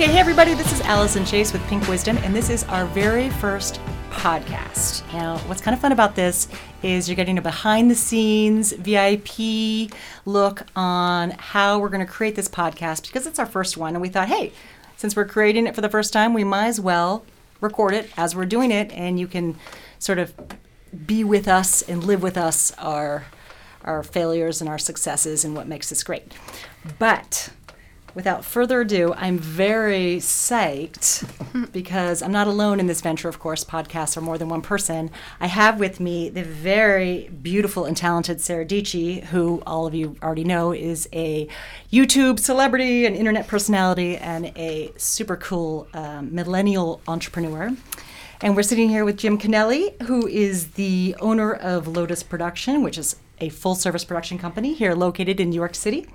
Okay, hey everybody, this is Allison Chase with Pink Wisdom, and this is our very first podcast. Now, what's kind of fun about this is you're getting a behind the scenes VIP look on how we're going to create this podcast because it's our first one, and we thought, hey, since we're creating it for the first time, we might as well record it as we're doing it, and you can sort of be with us and live with us our our failures and our successes and what makes us great. But without further ado, I'm very psyched because I'm not alone in this venture, of course. Podcasts are more than one person. I have with me the very beautiful and talented Sarah Dietschy, who all of you already know is a YouTube celebrity, an internet personality, and a super cool um, millennial entrepreneur. And we're sitting here with Jim Kennelly, who is the owner of Lotas Production, which is a full service production company here located in New York City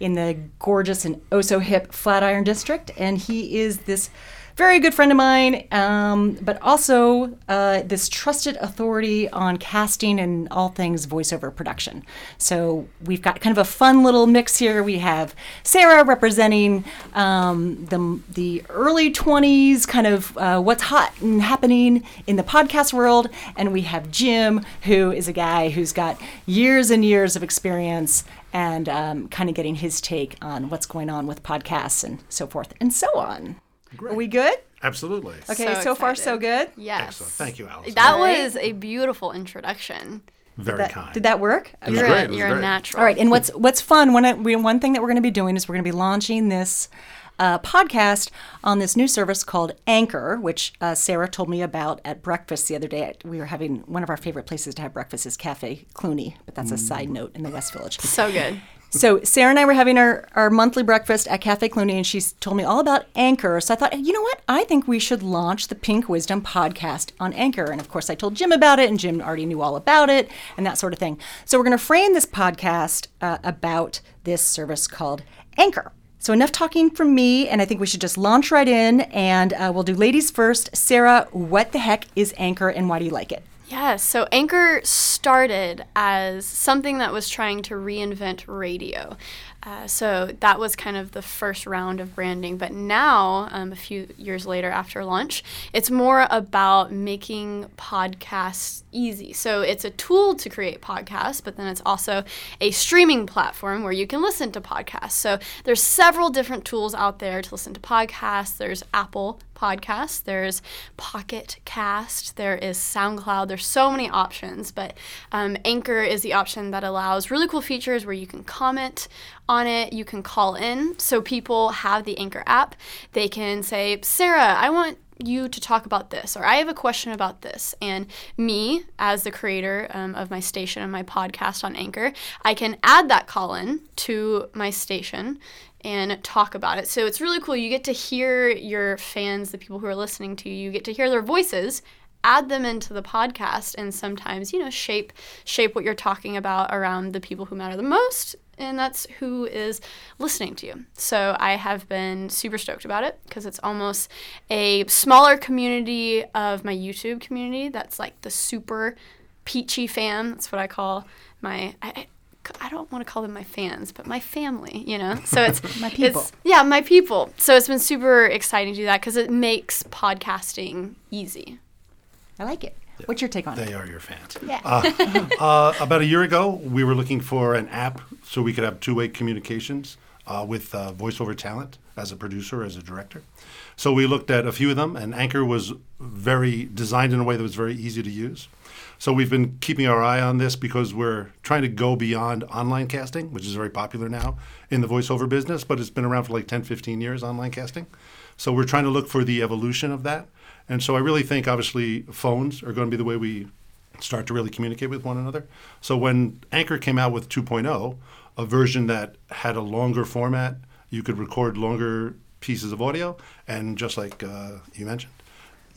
in the gorgeous and oh so hip Flatiron District. And he is this very good friend of mine, um, but also uh, this trusted authority on casting and all things voiceover production. So we've got kind of a fun little mix here. We have Sarah representing um, the, the early 20s, kind of uh, what's hot and happening in the podcast world. And we have Jim, who is a guy who's got years and years of experience and um, kind of getting his take on what's going on with podcasts and so forth and so on. Great. Are we good? Absolutely. Okay, so, So far so good. Yes. Excellent. Thank you, Allison. That Right? was a beautiful introduction. Very That- kind. did that work? It was you're great. a, It was you're a natural. All right, and what's what's fun? One we, one thing that we're going to be doing is we're going to be launching this uh, podcast on this new service called Anchor, which uh, Sarah told me about at breakfast the other day. We were having one of our favorite places to have breakfast is Cafe Cluny, but that's a side note in the West Village. So good. So Sarah and I were having our, our monthly breakfast at Cafe Cluny, and she told me all about Anchor. So I thought, you know what? I think we should launch the Pink Wisdom podcast on Anchor. And of course, I told Jim about it, and Jim already knew all about it, and that sort of thing. So we're going to frame this podcast uh, about this service called Anchor. So enough talking from me, and I think we should just launch right in, and uh, we'll do ladies first. Sarah, what the heck is Anchor, and why do you like it? Yeah, So Anchor started as something that was trying to reinvent radio. Uh, so that was kind of the first round of branding. But now, um, a few years later after launch, it's more about making podcasts easy. So it's a tool to create podcasts, but then it's also a streaming platform where you can listen to podcasts. So there's several different tools out there to listen to podcasts. There's Apple Podcasts, there's Pocket Cast, there is SoundCloud. There's so many options, but um, Anchor is the option that allows really cool features where you can comment on it, you can call in. So people have the Anchor app. They can say, Sarah, I want you to talk about this, or I have a question about this. And me, as the creator um, of my station and my podcast on Anchor, I can add that call in to my station and talk about it. So it's really cool. You get to hear your fans, the people who are listening to you, you get to hear their voices add them into the podcast and sometimes you know shape shape what you're talking about around the people who matter the most and that's who is listening to you. So I have been super stoked about it because it's almost a smaller community of my YouTube community. That's like the super peachy fam. That's what I call my. I, I- I don't want to call them my fans, but my family, you know. So it's My people. It's, yeah, my people. So it's been super exciting to do that because it makes podcasting easy. I like it. What's your take on it? They are your fans. Yeah. Uh, about a year ago, we were looking for an app so we could have two-way communications uh, with uh, voiceover talent as a producer, as a director. So we looked at a few of them, and Anchor was very designed in a way that was very easy to use. So we've been keeping our eye on this because we're trying to go beyond online casting, which is very popular now in the voiceover business, but it's been around for like 10, 15 years, online casting. So we're trying to look for the evolution of that. And so I really think, obviously, phones are going to be the way we start to really communicate with one another. So when Anchor came out with 2.0, a version that had a longer format, you could record longer pieces of audio, and just like uh, you mentioned,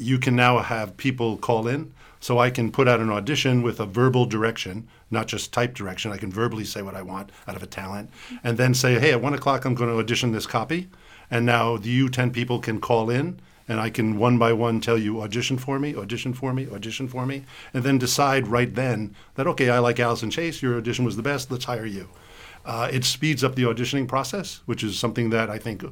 you can now have people call in. So I can put out an audition with a verbal direction, not just type direction. I can verbally say what I want out of a talent, and then say, "Hey, at one o'clock, I'm going to audition this copy." And now the you ten people can call in, and I can one by one tell you audition for me, audition for me, audition for me, and then decide right then that okay, I like Allison Chase. Your audition was the best. Let's hire you. Uh, it speeds up the auditioning process, which is something that I think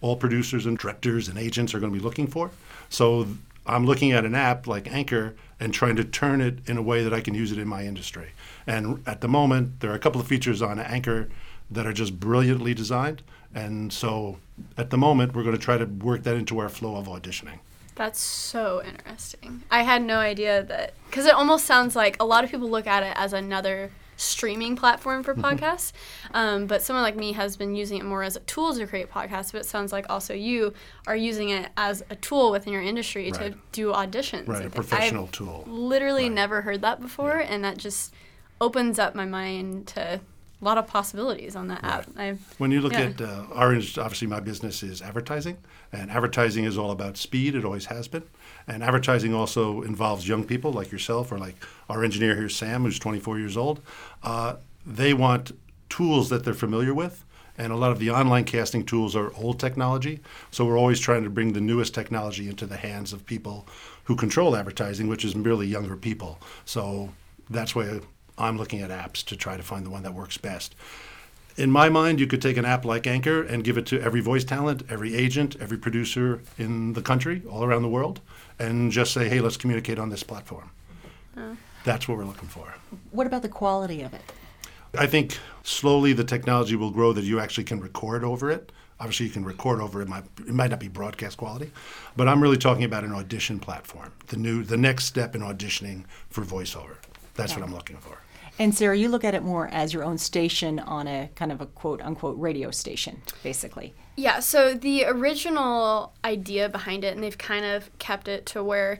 all producers and directors and agents are going to be looking for. So I'm looking at an app like Anchor and trying to turn it in a way that I can use it in my industry. And at the moment, there are a couple of features on Anchor that are just brilliantly designed. And so at the moment, we're going to try to work that into our flow of auditioning. That's so interesting. I had no idea that because it almost sounds like a lot of people look at it as another streaming platform for podcasts. Um, but someone like me has been using it more as a tool to create podcasts. But it sounds like also you are using it as a tool within your industry to do auditions. Right, a professional I've tool. Literally Right. never heard that before, and that just opens up my mind to a lot of possibilities on that app. When you look Yeah. at uh, our industry, obviously my business is advertising, and advertising is all about speed. It always has been. And advertising also involves young people like yourself or like our engineer here, Sam, who's 24 years old. Uh, they want tools that they're familiar with. And a lot of the online casting tools are old technology. So we're always trying to bring the newest technology into the hands of people who control advertising, which is merely younger people. So that's why I'm looking at apps to try to find the one that works best in my mind, you could take an app like Anchor and give it to every voice talent, every agent, every producer in the country, all around the world, and just say, hey, let's communicate on this platform. Oh. That's what we're looking for. What about the quality of it? I think slowly the technology will grow that you actually can record over it. Obviously, you can record over it. Might, it might not be broadcast quality, but I'm really talking about an audition platform. The new, the next step in auditioning for voiceover. That's what I'm looking for. And Sarah, you look at it more as your own station on a kind of a quote unquote radio station, basically. Yeah, so the original idea behind it, and they've kind of kept it to where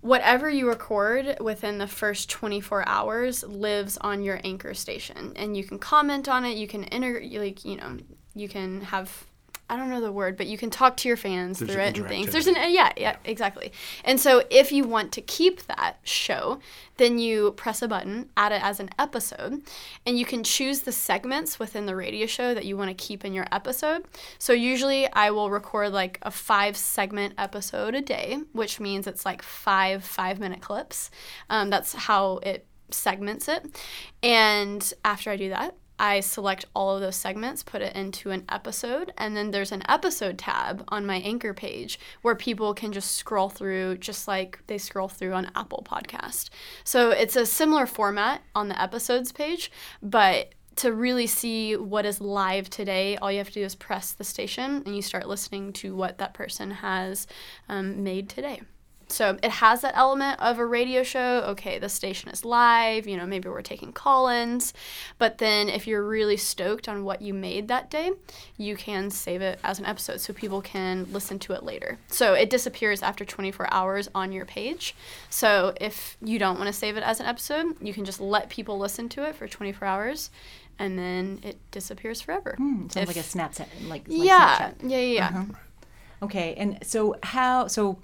whatever you record within the first 24 hours lives on your anchor station. And you can comment on it, you can enter, like, you know, you can have. I don't know the word, but you can talk to your fans There's through it and things. There's an yeah, yeah, exactly. And so if you want to keep that show, then you press a button, add it as an episode, and you can choose the segments within the radio show that you want to keep in your episode. So usually I will record like a five segment episode a day, which means it's like five five minute clips. Um, that's how it segments it. And after I do that, I select all of those segments, put it into an episode, and then there's an episode tab on my anchor page where people can just scroll through just like they scroll through on Apple Podcast. So it's a similar format on the episodes page, but to really see what is live today, all you have to do is press the station and you start listening to what that person has um, made today. So it has that element of a radio show. Okay, the station is live, you know, maybe we're taking call ins. But then if you're really stoked on what you made that day, you can save it as an episode so people can listen to it later. So it disappears after 24 hours on your page. So if you don't want to save it as an episode, you can just let people listen to it for 24 hours and then it disappears forever. Hmm, sounds If- like a Snapchat. Like, like yeah, Snapchat. yeah, yeah, yeah. Uh-huh. Okay, and so how? So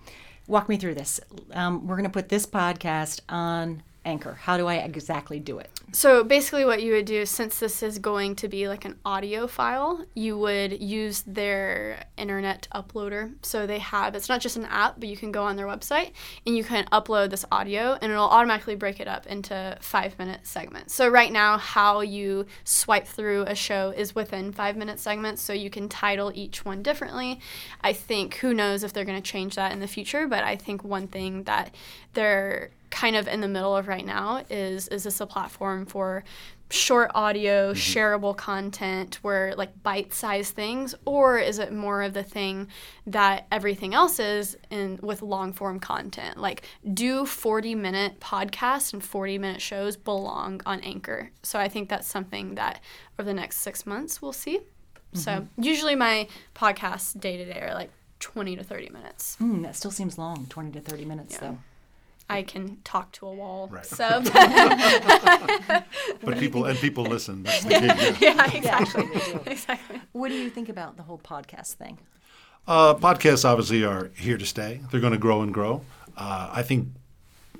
walk me through this. Um, we're going to put this podcast on Anchor. How do I exactly do it? So basically, what you would do, since this is going to be like an audio file, you would use their internet uploader. So they have, it's not just an app, but you can go on their website and you can upload this audio and it'll automatically break it up into five minute segments. So right now, how you swipe through a show is within five minute segments. So you can title each one differently. I think, who knows if they're going to change that in the future, but I think one thing that they're kind of in the middle of right now is is this a platform for short audio shareable content where like bite-sized things or is it more of the thing that everything else is in with long form content? Like do 40 minute podcasts and 40 minute shows belong on anchor? So i think that's something that over the next six months we'll see. So usually my podcasts day to day are like 20 to 30 minutes. Hmm, that still seems long, 20 to 30 minutes, Yeah. though. I can talk to a wall. Right. So But people and people listen. That's the key. yeah. yeah, exactly. exactly. What do you think about the whole podcast thing? Uh, podcasts obviously are here to stay. They're going to grow and grow. Uh, I think,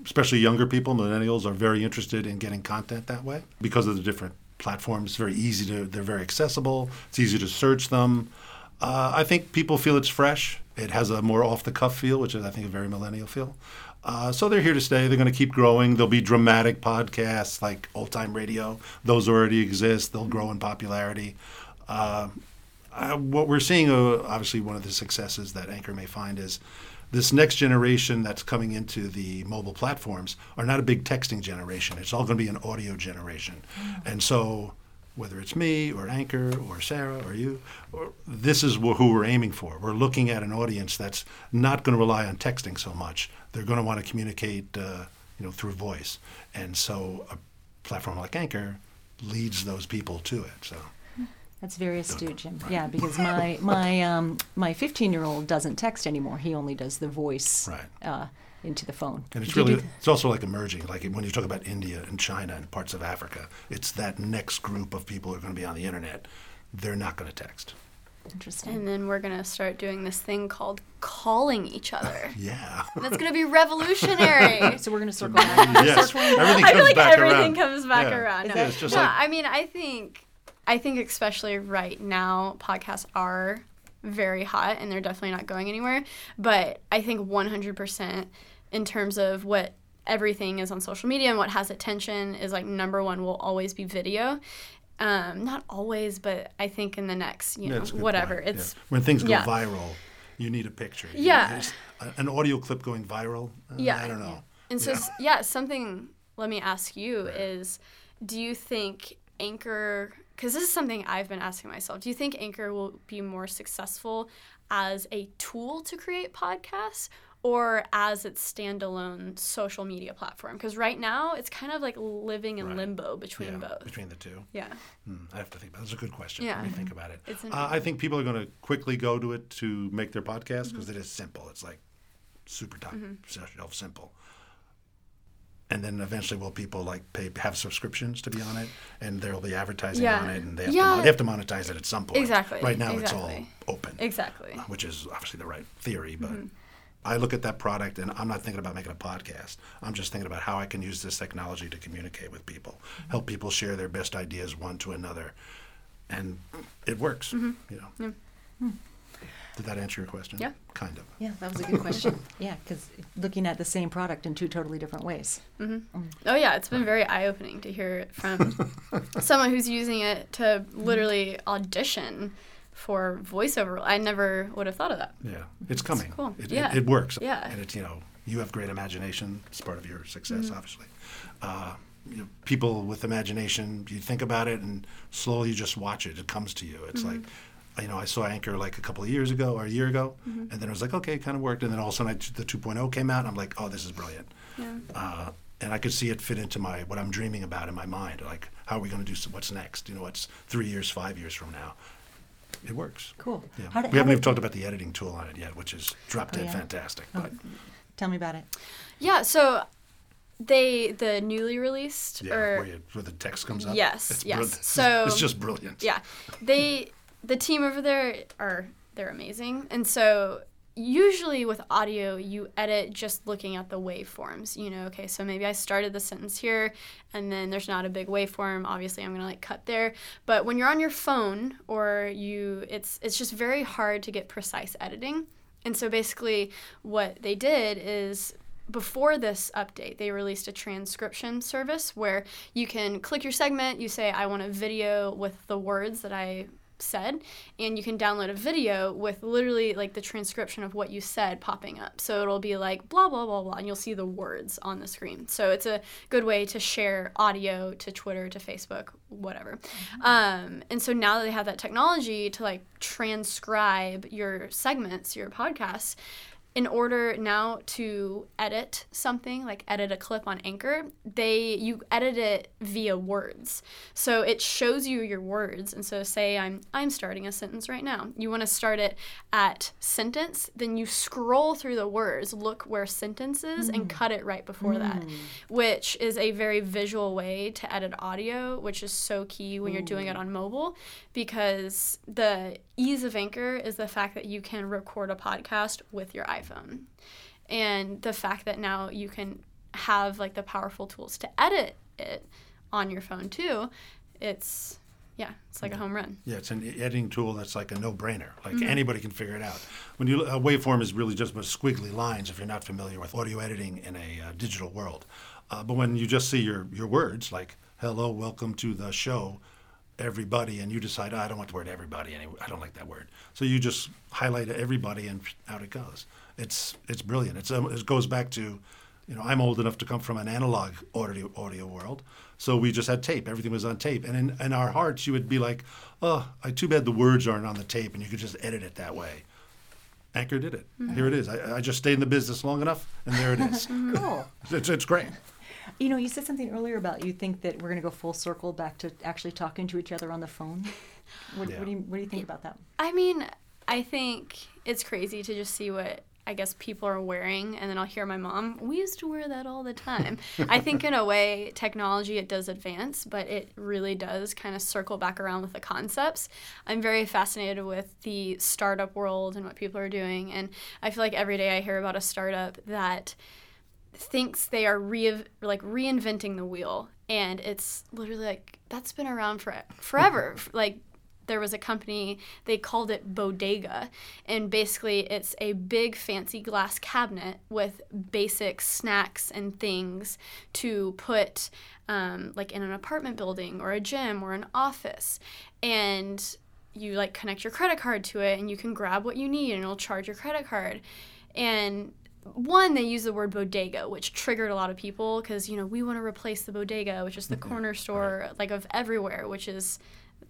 especially younger people, millennials, are very interested in getting content that way because of the different platforms. It's very easy to. They're very accessible. It's easy to search them. Uh, I think people feel it's fresh. It has a more off the cuff feel, which is I think a very millennial feel. Uh, so they're here to stay. They're going to keep growing. There'll be dramatic podcasts like old time radio. Those already exist. They'll grow in popularity. Uh, uh, what we're seeing, uh, obviously, one of the successes that Anchor may find is this next generation that's coming into the mobile platforms are not a big texting generation. It's all going to be an audio generation. And so, whether it's me or Anchor or Sarah or you, or, this is wh- who we're aiming for. We're looking at an audience that's not going to rely on texting so much. They're going to want to communicate, uh, you know, through voice. And so, a platform like Anchor leads those people to it. So. That's very astute, Jim. Yeah, because my my um, my 15 year old doesn't text anymore. He only does the voice Right. uh, into the phone. And it's Do really it's also like emerging. Like when you talk about India and China and parts of Africa, it's that next group of people who are going to be on the internet. They're not going to text. interesting. And then we're gonna start doing this thing called calling each other. Yeah. That's gonna be revolutionary. so we're going to circle back. yes. Everything I feel like back everything around. comes back Yeah. around. Yeah, No, it's just no, like I mean, I think, I think especially right now, podcasts are very hot, and they're definitely not going anywhere. But I think 100% in terms of what everything is on social media and what has attention is like number one will always be video. Um, not always, but I think in the next, you know, whatever. point. It's Yeah. when things go yeah. viral, you need a picture. You- Yeah. a- An audio clip going viral. uh, Yeah. I don't know. And so, yeah, something, let me ask you is do you think Anchor, because this is something I've been asking myself, do you think Anchor will be more successful as a tool to create podcasts or as its standalone social media platform? Because right now it's kind of like living in Right. limbo between Yeah, both. between the two. yeah. Hmm, I have to think about. That's a good question. Yeah. Let me think about it. Uh, I think people are going to quickly go to it to make their podcast Mm-hmm. because it is simple. It's like super top shelf simple. And then eventually, will people like pay have subscriptions to be on it, and there will be advertising Yeah. on it, and they have, to, Yeah. mon- they have to monetize it at some point. Exactly, Right now, exactly. it's all open, Exactly. uh, which is obviously the right theory. But Mm-hmm. I look at that product, and I'm not thinking about making a podcast. I'm just thinking about how I can use this technology to communicate with people, help people share their best ideas one to another, and it works. Mm-hmm. You know. Did that answer your question? Yeah. Kind of. Yeah, that was a good question. yeah, because looking at the same product in two totally different ways. Oh yeah, it's been very eye opening to hear it from someone who's using it to literally audition for voiceover. I never would have thought of that. Yeah, it's coming. cool. It, Yeah. it, it works. Yeah. And it's, you know, you have great imagination. It's part of your success, Mm-hmm. obviously. Uh, you know, people with imagination, you think about it and slowly you just watch it. It comes to you. It's Mm-hmm. like, you know, I saw Anchor like a couple of years ago or a year ago, Mm-hmm. and then I was like, okay, it kind of worked. And then all of a sudden I, the 2.0 came out, and I'm like, oh, this is brilliant. Yeah. Uh, and I could see it fit into my what I'm dreaming about in my mind. Like, how are we going to do? s- What's next? You know, what's three years, five years from now? It works. Cool. Yeah. How did- we haven't even talked about the editing tool on it yet, which is drop Oh, dead yeah? fantastic. Oh, But Tell me about it. Yeah, so they the newly released yeah, or where, you, where the text comes up. Yes, it's yes. brilliant. So- it's just brilliant. yeah, they the team over there are they're amazing, and so usually with audio you edit just looking at the waveforms you know okay so maybe i started the sentence here and then there's not a big waveform obviously i'm going to like cut there. But when you're on your phone or you it's it's just very hard to get precise editing. And so basically what they did is before this update, they released a transcription service where you can click your segment, you say, I want a video with the words that I said, and you can download a video with literally like the transcription of what you said popping up. So it'll be like blah, blah, blah, blah, and you'll see the words on the screen. So it's a good way to share audio to Twitter, to Facebook, whatever. Um, and so now that they have that technology to like transcribe your segments, your podcasts, in order now to edit something like edit a clip on anchor they you edit it via words. So it shows you your words. And so say i'm i'm starting a sentence right now. You want to start it at sentence then you scroll through the words look where sentence is and mm. cut it right before that mm. which is a very visual way to edit audio which is so key when you're doing it on mobile because the ease of anchor is the fact that you can record a podcast with your iphone and the fact that now you can have like the powerful tools to edit it on your phone too it's yeah it's like a home run Yeah, it's an editing tool that's like a no-brainer. Like Mm-hmm. anybody can figure it out. When you a waveform is really just squiggly lines if you're not familiar with audio editing in a uh, digital world. Uh, but when you just see your your words like "Hello, welcome to the show," everybody, and you decide, oh, I don't want the word everybody anymore. I don't like that word. So you just highlight everybody, and out it goes. It's it's brilliant. It's um, it goes back to, you know, I'm old enough to come from an analog audio audio world. So we just had tape. Everything was on tape, and in, in our hearts, you would be like, oh, I too bad the words aren't on the tape, and you could just edit it that way. Anchor did it. Here it is. I, I just stayed in the business long enough, and there it is. Cool. it's, it's great. You know, you said something earlier about you think that we're going to go full circle back to actually talking to each other on the phone. What, Yeah. what do you What do you think about that? I mean, I think it's crazy to just see what I guess people are wearing, and then I'll hear my mom. We used to wear that all the time. I think in a way, technology it does advance, but it really does kind of circle back around with the concepts. I'm very fascinated with the startup world and what people are doing, and I feel like every day I hear about a startup that thinks they are re- like reinventing the wheel. And it's literally like that's been around for forever. Like there was a company they called it bodega. And basically it's a big fancy glass cabinet with basic snacks and things to put um, like in an apartment building or a gym or an office. And you like connect your credit card to it and you can grab what you need and it'll charge your credit card. And one they use the word bodega which triggered a lot of people because you know we want to replace the bodega which is the mm-hmm. corner store like of everywhere which is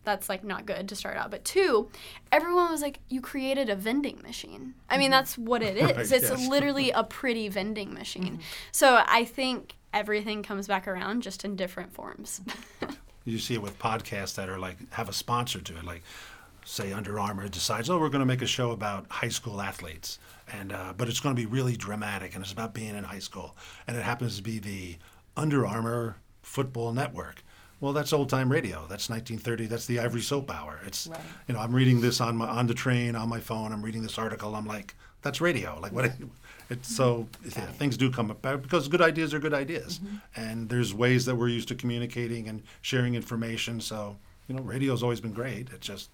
that's like not good to start out. But two everyone was like you created a vending machine. I mean mm-hmm. that's what it is. It's yes. literally a pretty vending machine. Mm-hmm. So i think everything comes back around just in different forms. You see it with podcasts that are like have a sponsor to it, like say Under Armour decides, oh, we're going to make a show about high school athletes, and uh, but it's going to be really dramatic, and it's about being in high school, and it happens to be the Under Armour Football Network. Well, that's old time radio. That's 1930. That's the Ivory Soap Hour. It's Right. you know I'm reading this on my on the train on my phone. I'm reading this article. I'm like, that's radio. Like what? It's so yeah, things do come about because good ideas are good ideas, and there's ways that we're used to communicating and sharing information. So you know, radio's always been great. It just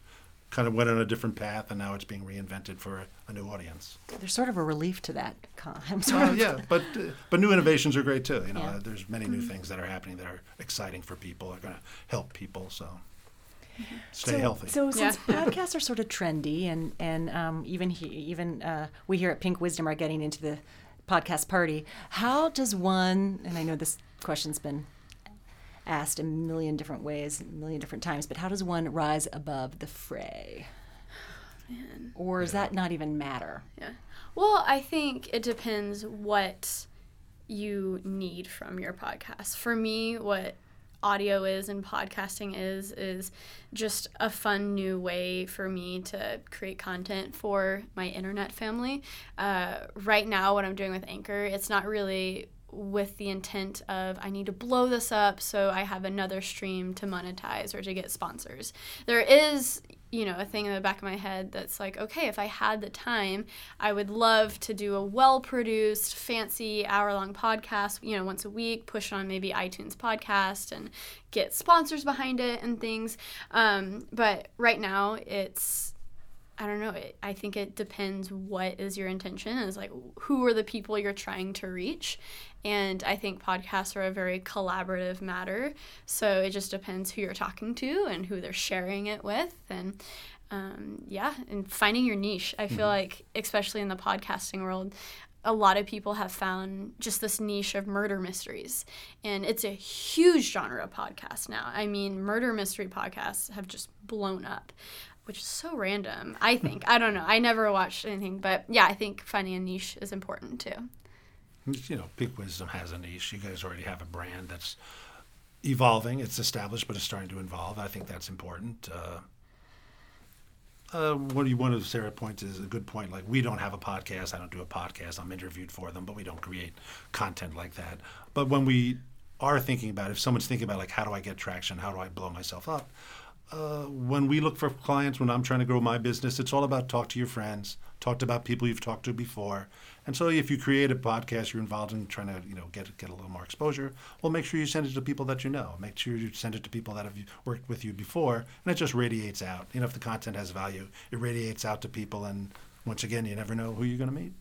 kind of went on a different path, and now it's being reinvented for a, a new audience. There's sort of a relief to that. Con- I'm sort Well, of yeah, but uh, but new innovations are great too. You know, Yeah. uh, there's many new things that are happening that are exciting for people. Are going to help people. So stay so, healthy. So since Yeah. podcasts are sort of trendy, and and um, even he, even uh, we here at Pink Wisdom are getting into the podcast party. How does one? And I know this question's been asked a million different ways, a million different times, but how does one rise above the fray? Or does that not even matter? Yeah. Well, I think it depends what you need from your podcast. For me, what audio is and podcasting is is just a fun new way for me to create content for my internet family. Uh, right now, what I'm doing with Anchor, it's not really with the intent of I need to blow this up so I have another stream to monetize or to get sponsors. There is, you know, a thing in the back of my head that's like, okay, if I had the time, I would love to do a well produced, fancy hour long podcast, you know, once a week, push on maybe iTunes podcast and get sponsors behind it and things. Um, but right now, it's I don't know. It, I think it depends what is your intention. Is like who are the people you're trying to reach, and I think podcasts are a very collaborative matter. So it just depends who you're talking to and who they're sharing it with, and um, yeah, and finding your niche. I feel like, especially in the podcasting world, a lot of people have found just this niche of murder mysteries. And it's a huge genre of podcast now. I mean, murder mystery podcasts have just blown up, which is so random, I think. I don't know. I never watched anything, but yeah, I think finding a niche is important too. you know, Pink Wisdom has a niche. You guys already have a brand that's evolving. It's established, but it's starting to evolve. I think that's important. Uh, uh, what you one of Sarah points is a good point. Like we don't have a podcast. I don't do a podcast. I'm interviewed for them, but we don't create content like that. But when we are thinking about, if someone's thinking about like how do I get traction, how do I blow myself up, uh, when we look for clients, when I'm trying to grow my business, it's all about talk to your friends, talk to about people you've talked to before. And so if you create a podcast, you're involved in trying to, you know, get get a little more exposure. Well, make sure you send it to people that you know. Make sure you send it to people that have worked with you before, and it just radiates out. You know, if the content has value, it radiates out to people, and once again, you never know who you're going to meet.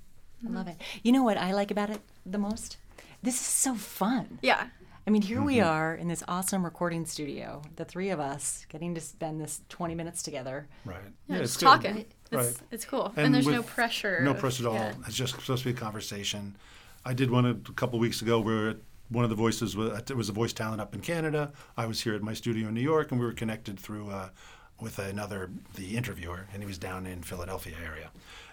I love it. You know what I like about it the most? This is so fun. Yeah. I mean, here we are in this awesome recording studio, the three of us getting to spend this 20 minutes together. Right. Yeah, it's just good. talking. It's, Right. it's cool. And, there's no pressure. No of- pressure at all. yeah. It's just supposed to be a conversation. I did one a couple weeks ago where one of the voices was it was a voice talent up in Canada. I was here at my studio in New York, and we were connected through uh, with another the interviewer, and he was down in Philadelphia area,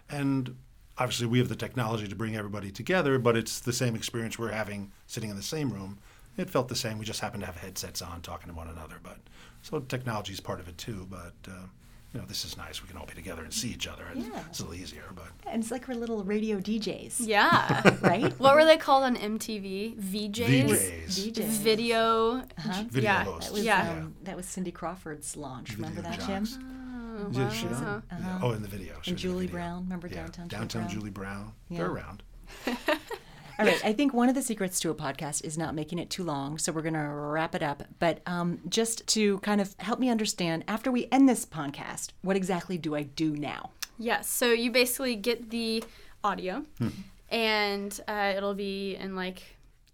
and. Obviously, we have the technology to bring everybody together, but it's the same experience we're having sitting in the same room. It felt the same. We just happened to have headsets on, talking to one another. But so technology is part of it too. But uh, you know, this is nice. We can all be together and see each other. It's, Yeah. it's a little easier, but And it's like we're little radio DJs. Yeah. Right? what were they called on MTV? VJs? VJs. DJs. Video. Uh-huh. video Yeah. hosts. That was, Yeah. um, that was Cindy Crawford's launch. Remember Video that, Jim? jocks. Oh, Yeah, she- wow. yeah. Oh, in the video. she And was in the Julie video. Brown. Remember Yeah. Downtown Julie Downtown Brown? Julie Brown. Yeah. They're around. All right. I think one of the secrets to a podcast is not making it too long. So we're going to wrap it up. But um, just to kind of help me understand, after we end this podcast, what exactly do I do now? Yes. So you basically get the audio, Hmm. and uh, it'll be in like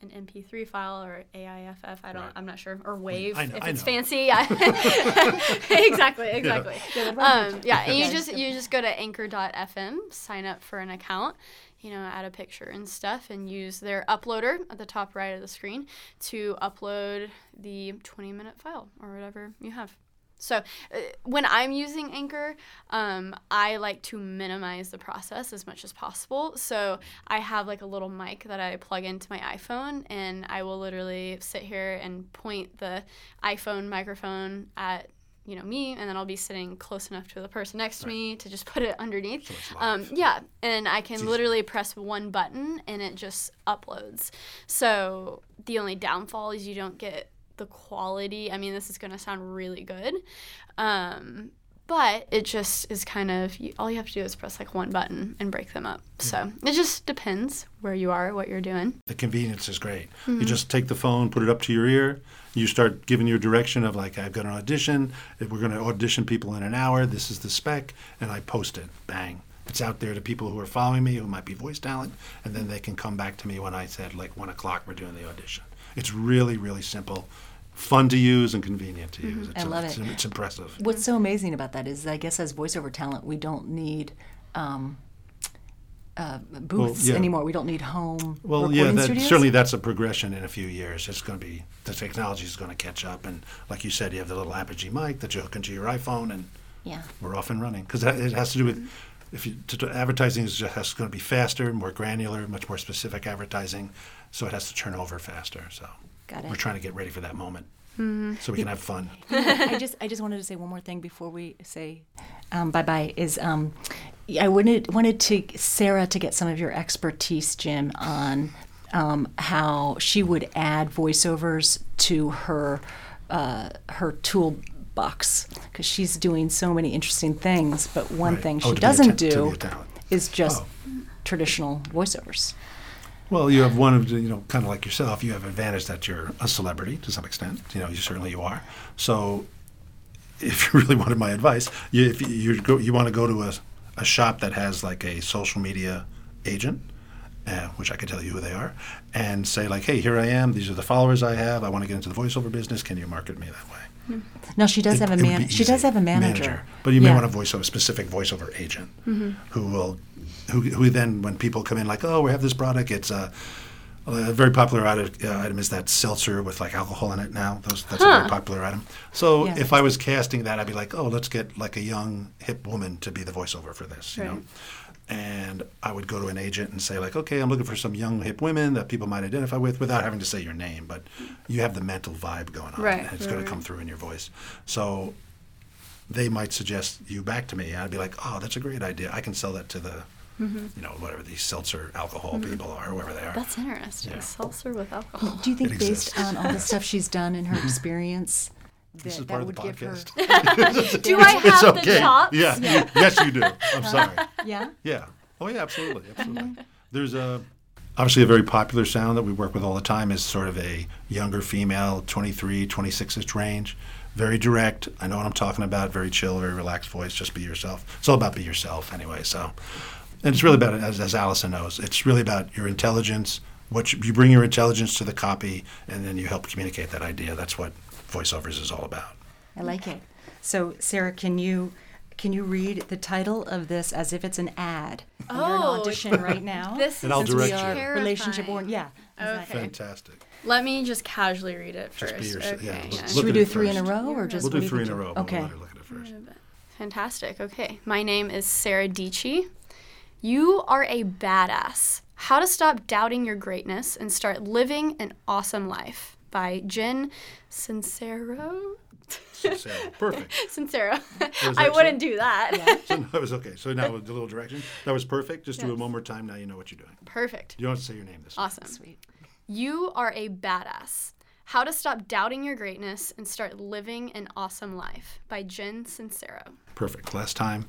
an MP3 file or AIFF. I don't. Right. I'm not sure. Or Wave I know- if I it's know. fancy. Yeah. exactly. Exactly. Um, yeah. And you just you just go to Anchor.fm, sign up for an account. You know, add a picture and stuff, and use their uploader at the top right of the screen to upload the 20 minute file or whatever you have. So uh, when I'm using Anchor, um, I like to minimize the process as much as possible. So I have like a little mic that I plug into my iPhone, and I will literally sit here and point the iPhone microphone at you know me, and then I'll be sitting close enough to the person next to me to just put it underneath. So Um, yeah, and I can literally press one button and it just uploads. So the only downfall is you don't get the quality. I mean, this is going to sound really good, um, but it just is kind of all you have to do is press like one button and break them up. So it just depends where you are, what you're doing. The convenience is great. Mm-hmm. You just take the phone, put it up to your ear. You start giving your direction of like, I've got an audition. If We're going to audition people in an hour. This is the spec, and I post it. Bang. It's out there to people who are following me, who might be voice talent, and then they can come back to me when I said like one o'clock we're doing the audition. It's really, really simple, fun to use, and convenient to use. It's, I love it's, it. It's impressive. What's so amazing about that is, I guess, as voiceover talent, we don't need um, uh, booths yeah. anymore. We don't need home Well, recording yeah, that, studios. certainly that's a progression in a few years. It's going to be the technology is going to catch up, and like you said, you have the little Apogee mic that you hook into your iPhone, and Yeah. we're off and running. Because it has to do with if you to, to- advertising is just has, going to be faster, more granular, much more specific advertising, so it has to turn over faster. So Got it. we're trying to get ready for that moment, so we can have fun. I just I just wanted to say one more thing before we say um, bye bye. Is um, I wanted wanted to Sarah to get some of your expertise, Jim, on um, how she would add voiceovers to her uh, her toolbox because she's doing so many interesting things. But one Right. thing Oh, she doesn't ta- do is just Oh. traditional voiceovers. Well, you have one of the, you know, kind of like yourself. You have advantage that you're a celebrity to some extent. You know, you certainly you are. So, if you really wanted my advice, you, if you you, go, you want to go to a, a shop that has like a social media agent, uh, which I can tell you who they are, and say like, hey, here I am. These are the followers I have. I want to get into the voiceover business. Can you market me that way? No, she does It- have a man. She does have a manager. But you may Yeah. want a voiceover specific voiceover agent who will who, who then when people come in like oh we have this product it's a, a very popular item, uh, is that seltzer with like alcohol in it now Those, that's a very popular item so Yeah. if I was casting that I'd be like oh let's get like a young hip woman to be the voiceover for this you know Right. And I would go to an agent and say like okay I'm looking for some young hip women that people might identify with without having to say your name but you have the mental vibe going on Right, and it's right, going right. to come through in your voice so they might suggest you back to me. And I'd be like, oh, that's a great idea. I can sell that to the, Mm-hmm. you know, whatever these seltzer alcohol people are, whoever they are. That's interesting. Yeah. Seltzer with alcohol. Do you think, based on all the stuff she's done in her experience, that, this is that part of would the give podcast. Do I have it's the okay. chops? Yeah. yes, you do. I'm sorry. Yeah. Yeah. Oh, yeah, absolutely. Mm-hmm. Absolutely. There's a, obviously a very popular sound that we work with all the time is sort of a younger female, 23, 26-ish range. Very direct. I know what I'm talking about. Very chill, very relaxed voice. Just be yourself. It's all about be yourself anyway. So, and it's really about, as, as Allison knows, it's really about your intelligence, what you, you bring your intelligence to the copy, and then you help communicate that idea. That's what voiceovers is all about. I like it. So, Sarah, can you can you read the title of this as if it's an ad? You're in Oh. audition right now. This And I'll direct we are you. relationship terrifying. born. Yeah. exactly. Fantastic. Let me just casually read it Just first. be yourself. Okay, yeah. look Should we do it three in a row, or just We'll do three in a you- row. but Okay. We'll let her look at it first. Fantastic. Okay. My name is Sarah Dietschy. You are a badass. How to Stop Doubting Your Greatness and Start Living an Awesome Life by Jen Sincero. Sarah, Perfect. Sincero. I wouldn't do that. So that was okay. So now with the little direction, that was perfect. Just do it one more time. Now you know what you're doing. Perfect. You don't have to say your name this time. Awesome. Sweet. You are a badass. How to Stop Doubting Your Greatness and Start Living an Awesome Life by Jen Sincero. Perfect. Last time,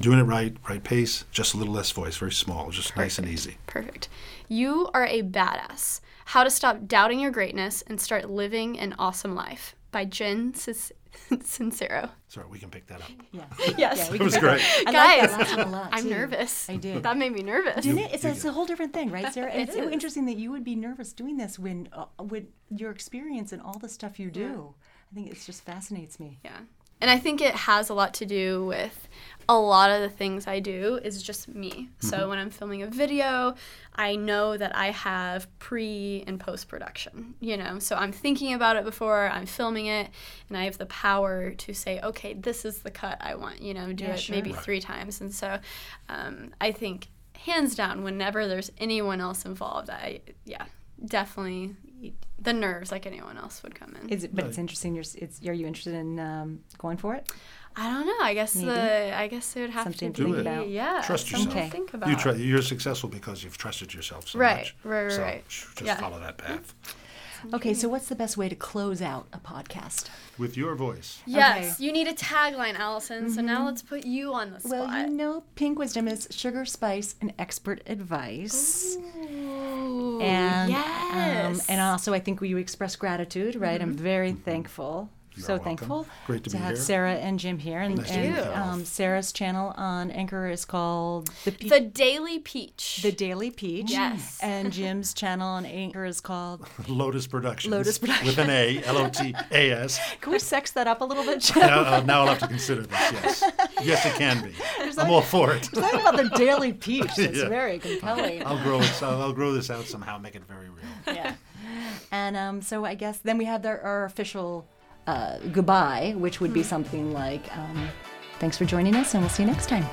doing it right, right pace, just a little less voice, very small, just nice and easy. Perfect. You are a badass. How to Stop Doubting Your Greatness and Start Living an Awesome Life by Jen Sis- Sincero. Sorry, we can pick that up. Yeah. Yes. Yeah, That was can- great. I like Guys, that last one a lot. I'm too. nervous. I did. That made me nervous. Didn't it? It's, it's a whole different thing, right, Sarah? And It it's so interesting that you would be nervous doing this when, uh, with your experience and all the stuff you do. I think it just fascinates me. Yeah. And I think it has a lot to do with a lot of the things I do is just me. So when I'm filming a video, I know that I have pre and post production, you know. So I'm thinking about it before I'm filming it and I have the power to say, okay, this is the cut I want, you know, do Yeah, it sure. maybe Right. three times. And so um, I think hands down, whenever there's anyone else involved, I, yeah, definitely the nerves like anyone else would come in. Is it, but it's interesting. You're, it's, are you interested in um, going for it? I don't know. I guess Maybe. the I guess it would have Something to to be think about. yeah. Trust yourself. to think about. You try, you're successful because you've trusted yourself so Right, much. right, right, so right. Just Yeah. follow that path Okay, so what's the best way to close out a podcast? with your voice. Yes, you need a tagline, Allison. So now let's put you on the spot. Mm-hmm. Well, you know, Pink Wisdom is sugar, spice, and expert advice. Ooh, and yes. um, and also I think we express gratitude, right? I'm very thankful. You so welcome. thankful Great to be have here. Sarah and Jim here, and, Nice and meet you. um, Sarah's channel on Anchor is called the, Pe- the Daily Peach. the Daily Peach. Yes. and Jim's channel on Anchor is called. Lotas Productions. Lotas Productions. With an A, L O T A S. Can we sex that up a little bit, Jim? Now, uh, now I'll have to consider this, yes. Yes, it can be. I'm all for it. Something about the Daily Peach that's Yeah. very compelling. I'll grow it. I'll, I'll grow this out somehow, make it very real. yeah. And um, so I guess then we have their, our official uh, goodbye, which would be something like, um, "Thanks for joining us, and we'll see you next time."